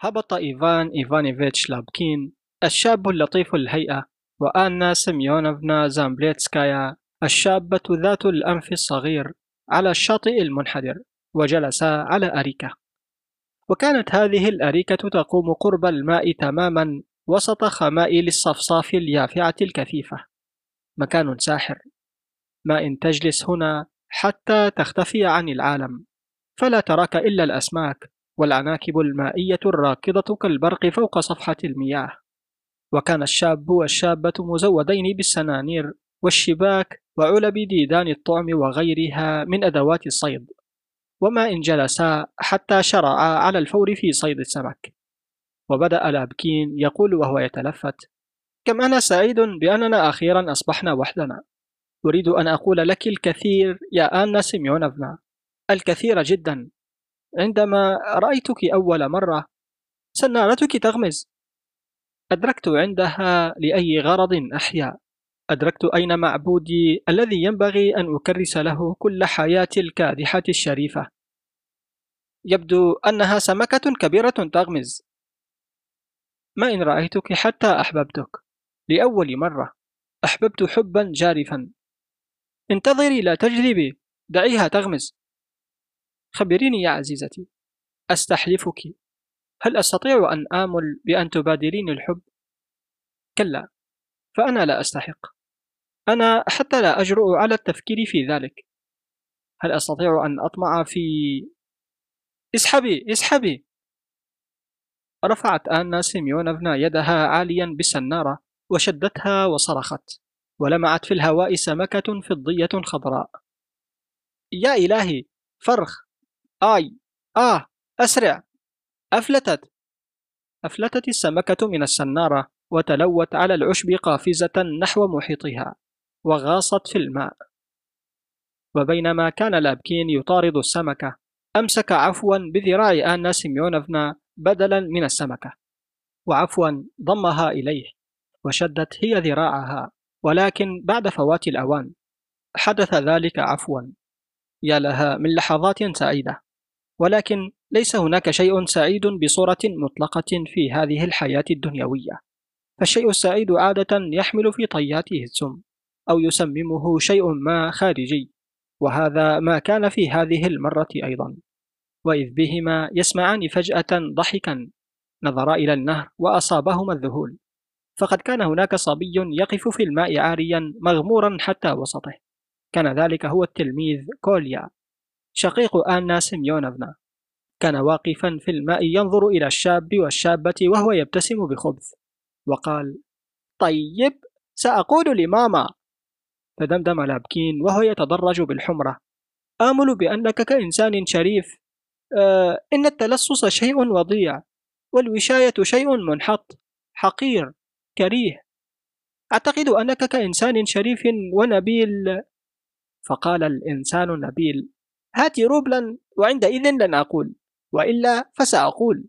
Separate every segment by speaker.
Speaker 1: هبط إيفان إيفانيفيتش لابكين الشاب اللطيف الهيئة وآنا سيميونوفنا زامبليتسكايا الشابة ذات الأنف الصغير على الشاطئ المنحدر وجلسا على أريكة. وكانت هذه الأريكة تقوم قرب الماء تماما وسط خمائل الصفصاف اليافعة الكثيفة. مكان ساحر. ما إن تجلس هنا حتى تختفي عن العالم. فلا تراك إلا الأسماك. والعناكب المائية الراكضة كالبرق فوق صفحة المياه. وكان الشاب والشابة مزودين بالسنانير والشباك وعلب ديدان الطعم وغيرها من أدوات الصيد. وما إن جلسا حتى شرعا على الفور في صيد السمك. وبدأ لابكين يقول وهو يتلفت كم أنا سعيد بأننا أخيرا أصبحنا وحدنا. أريد أن أقول لك الكثير يا آنا سيميونوفنا الكثير جدا عندما رأيتك أول مرة سنارتك تغمز. أدركت عندها لأي غرض أحيا أدركت أين معبودي الذي ينبغي أن أكرس له كل حياتي الكادحة الشريفة. يبدو أنها سمكة كبيرة تغمز. ما إن رأيتك حتى أحببتك. لأول مرة. أحببت حبا جارفا. انتظري لا تجذبي. دعيها تغمز. خبريني يا عزيزتي. أستحلفك. هل أستطيع أن آمل بأن تبادرين الحب؟ كلا فأنا لا أستحق. أنا حتى لا أجرؤ على التفكير في ذلك. هل أستطيع أن أطمع في اسحبي اسحبي رفعت آنا سيميونوفنا يدها عاليا بالسنارة وشدتها وصرخت ولمعت في الهواء سمكة فضية خضراء. يا إلهي! فرخ! آي آه أسرع. أفلتت. أفلتت السمكة من السنارة وتلوت على العشب قافزة نحو محيطها وغاصت في الماء. وبينما كان لابكين يطارد السمكة أمسك عفوا بذراع آنا سيميونوفنا بدلا من السمكة. وعفوا ضمها إليه وشدت هي ذراعها ولكن بعد فوات الأوان حدث ذلك عفوا. يا لها من لحظات سعيدة. ولكن ليس هناك شيء سعيد بصورة مطلقة في هذه الحياة الدنيوية. فالشيء السعيد عادة يحمل في طياته السم أو يسممه شيء ما خارجي وهذا ما كان في هذه المرة أيضا. وإذ بهما يسمعان فجأة ضحكا نظرا إلى النهر وأصابهما الذهول. فقد كان هناك صبي يقف في الماء عاريا مغمورا حتى وسطه. كان ذلك هو التلميذ كوليا. شقيق آنا سيميونوفنا كان واقفا في الماء ينظر إلى الشاب والشابة وهو يبتسم بخبث وقال طيب سأقول لماما. فدمدم لابكين وهو يتدرج بالحمرة. آمل بأنك كإنسان شريف. آه إن التلصص شيء وضيع والوشاية شيء منحط حقير كريه. أعتقد أنك كإنسان شريف ونبيل. فقال الإنسان نبيل هات روبلا وعندئذ لن أقول وإلا فسأقول.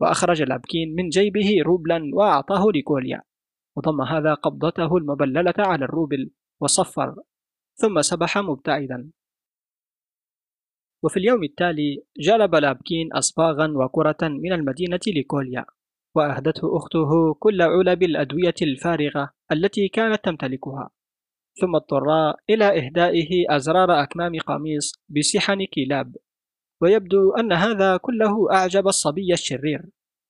Speaker 1: وأخرج لابكين من جيبه روبلا وأعطاه لكوليا. وضم هذا قبضته المبللة على الروبل وصفر ثم سبح مبتعدا. وفي اليوم التالي جلب لابكين أصباغا وكرة من المدينة لكوليا وأهدته أخته كل علب الأدوية الفارغة التي كانت تمتلكها. ثم اضطرا إلى إهدائه أزرار أكمام قميص بسحن كلاب ويبدو أن هذا كله أعجب الصبي الشرير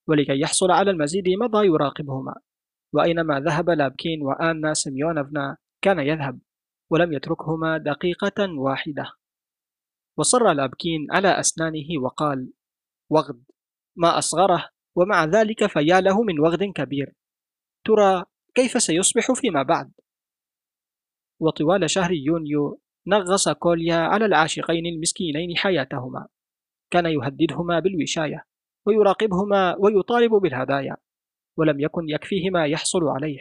Speaker 1: ولكي يحصل على المزيد مضى يراقبهما. وأينما ذهب لابكين وآنا سيميونوفنا كان يذهب ولم يتركهما دقيقة واحدة. وصر لابكين على أسنانه وقال وغد ما أصغره ومع ذلك فيا له من وغد كبير. ترى كيف سيصبح فيما بعد؟ وطوال شهر يونيو نغص كوليا على العاشقين المسكينين حياتهما. كان يهددهما بالوشاية ويراقبهما ويطالب بالهدايا ولم يكن يكفيه ما يحصل عليه.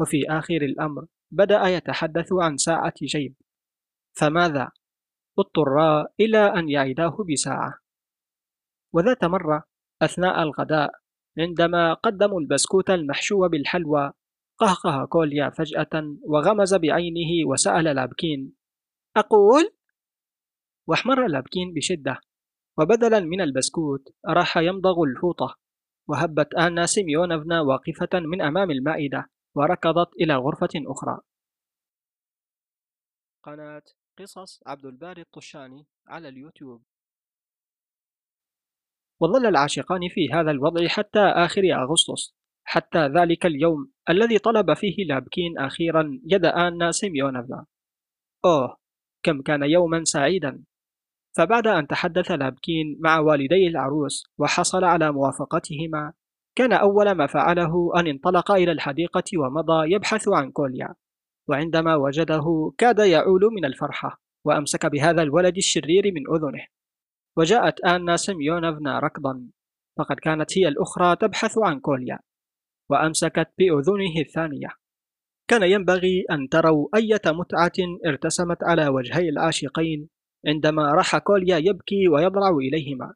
Speaker 1: وفي آخر الأمر بدأ يتحدث عن ساعة جيب. فماذا؟ اضطرا إلى أن يعيداه بساعة. وذات مرة أثناء الغداء عندما قدموا البسكوت المحشو بالحلوى قهقه كوليا فجأة وغمز بعينه وسأل لابكين. أقول؟ واحمر لابكين بشدة. وبدلا من البسكوت راح يمضغ الفوطة وهبت آنا سيميونوفنا واقفة من أمام المائدة وركضت إلى غرفة أخرى. قناة قصص عبد الباري الطشاني على اليوتيوب. وظل العاشقان في هذا الوضع حتى آخر أغسطس حتى ذلك اليوم. الذي طلب فيه لابكين أخيرا يد آنا سيميونوفنا أوه كم كان يوما سعيدا. فبعد أن تحدث لابكين مع والدي العروس وحصل على موافقتهما كان أول ما فعله أن انطلق إلى الحديقة ومضى يبحث عن كوليا. وعندما وجده كاد يعول من الفرحة وأمسك بهذا الولد الشرير من أذنه. وجاءت آنا سيميونوفنا ركضا فقد كانت هي الأخرى تبحث عن كوليا. وأمسكت بأذنه الثانية. كان ينبغي أن تروا أية متعة ارتسمت على وجهي العاشقين عندما راح كوليا يبكي ويضرع إليهما.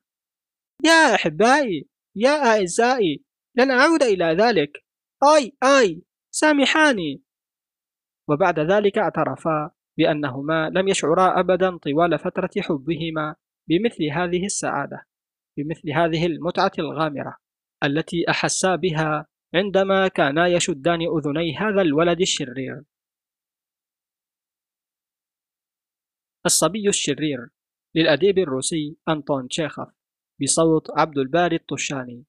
Speaker 1: يا أحبائي يا أعزائي لن أعود إلى ذلك. آي آي سامحاني. وبعد ذلك اعترفا بأنهما لم يشعرا أبدا طوال فترة حبهما بمثل هذه السعادة بمثل هذه المتعة الغامرة التي أحسا بها عندما كانا يشدان أذني هذا الولد الشرير. الصبي الشرير للأديب الروسي أنطون تشيخوف بصوت عبد الباري الطشاني.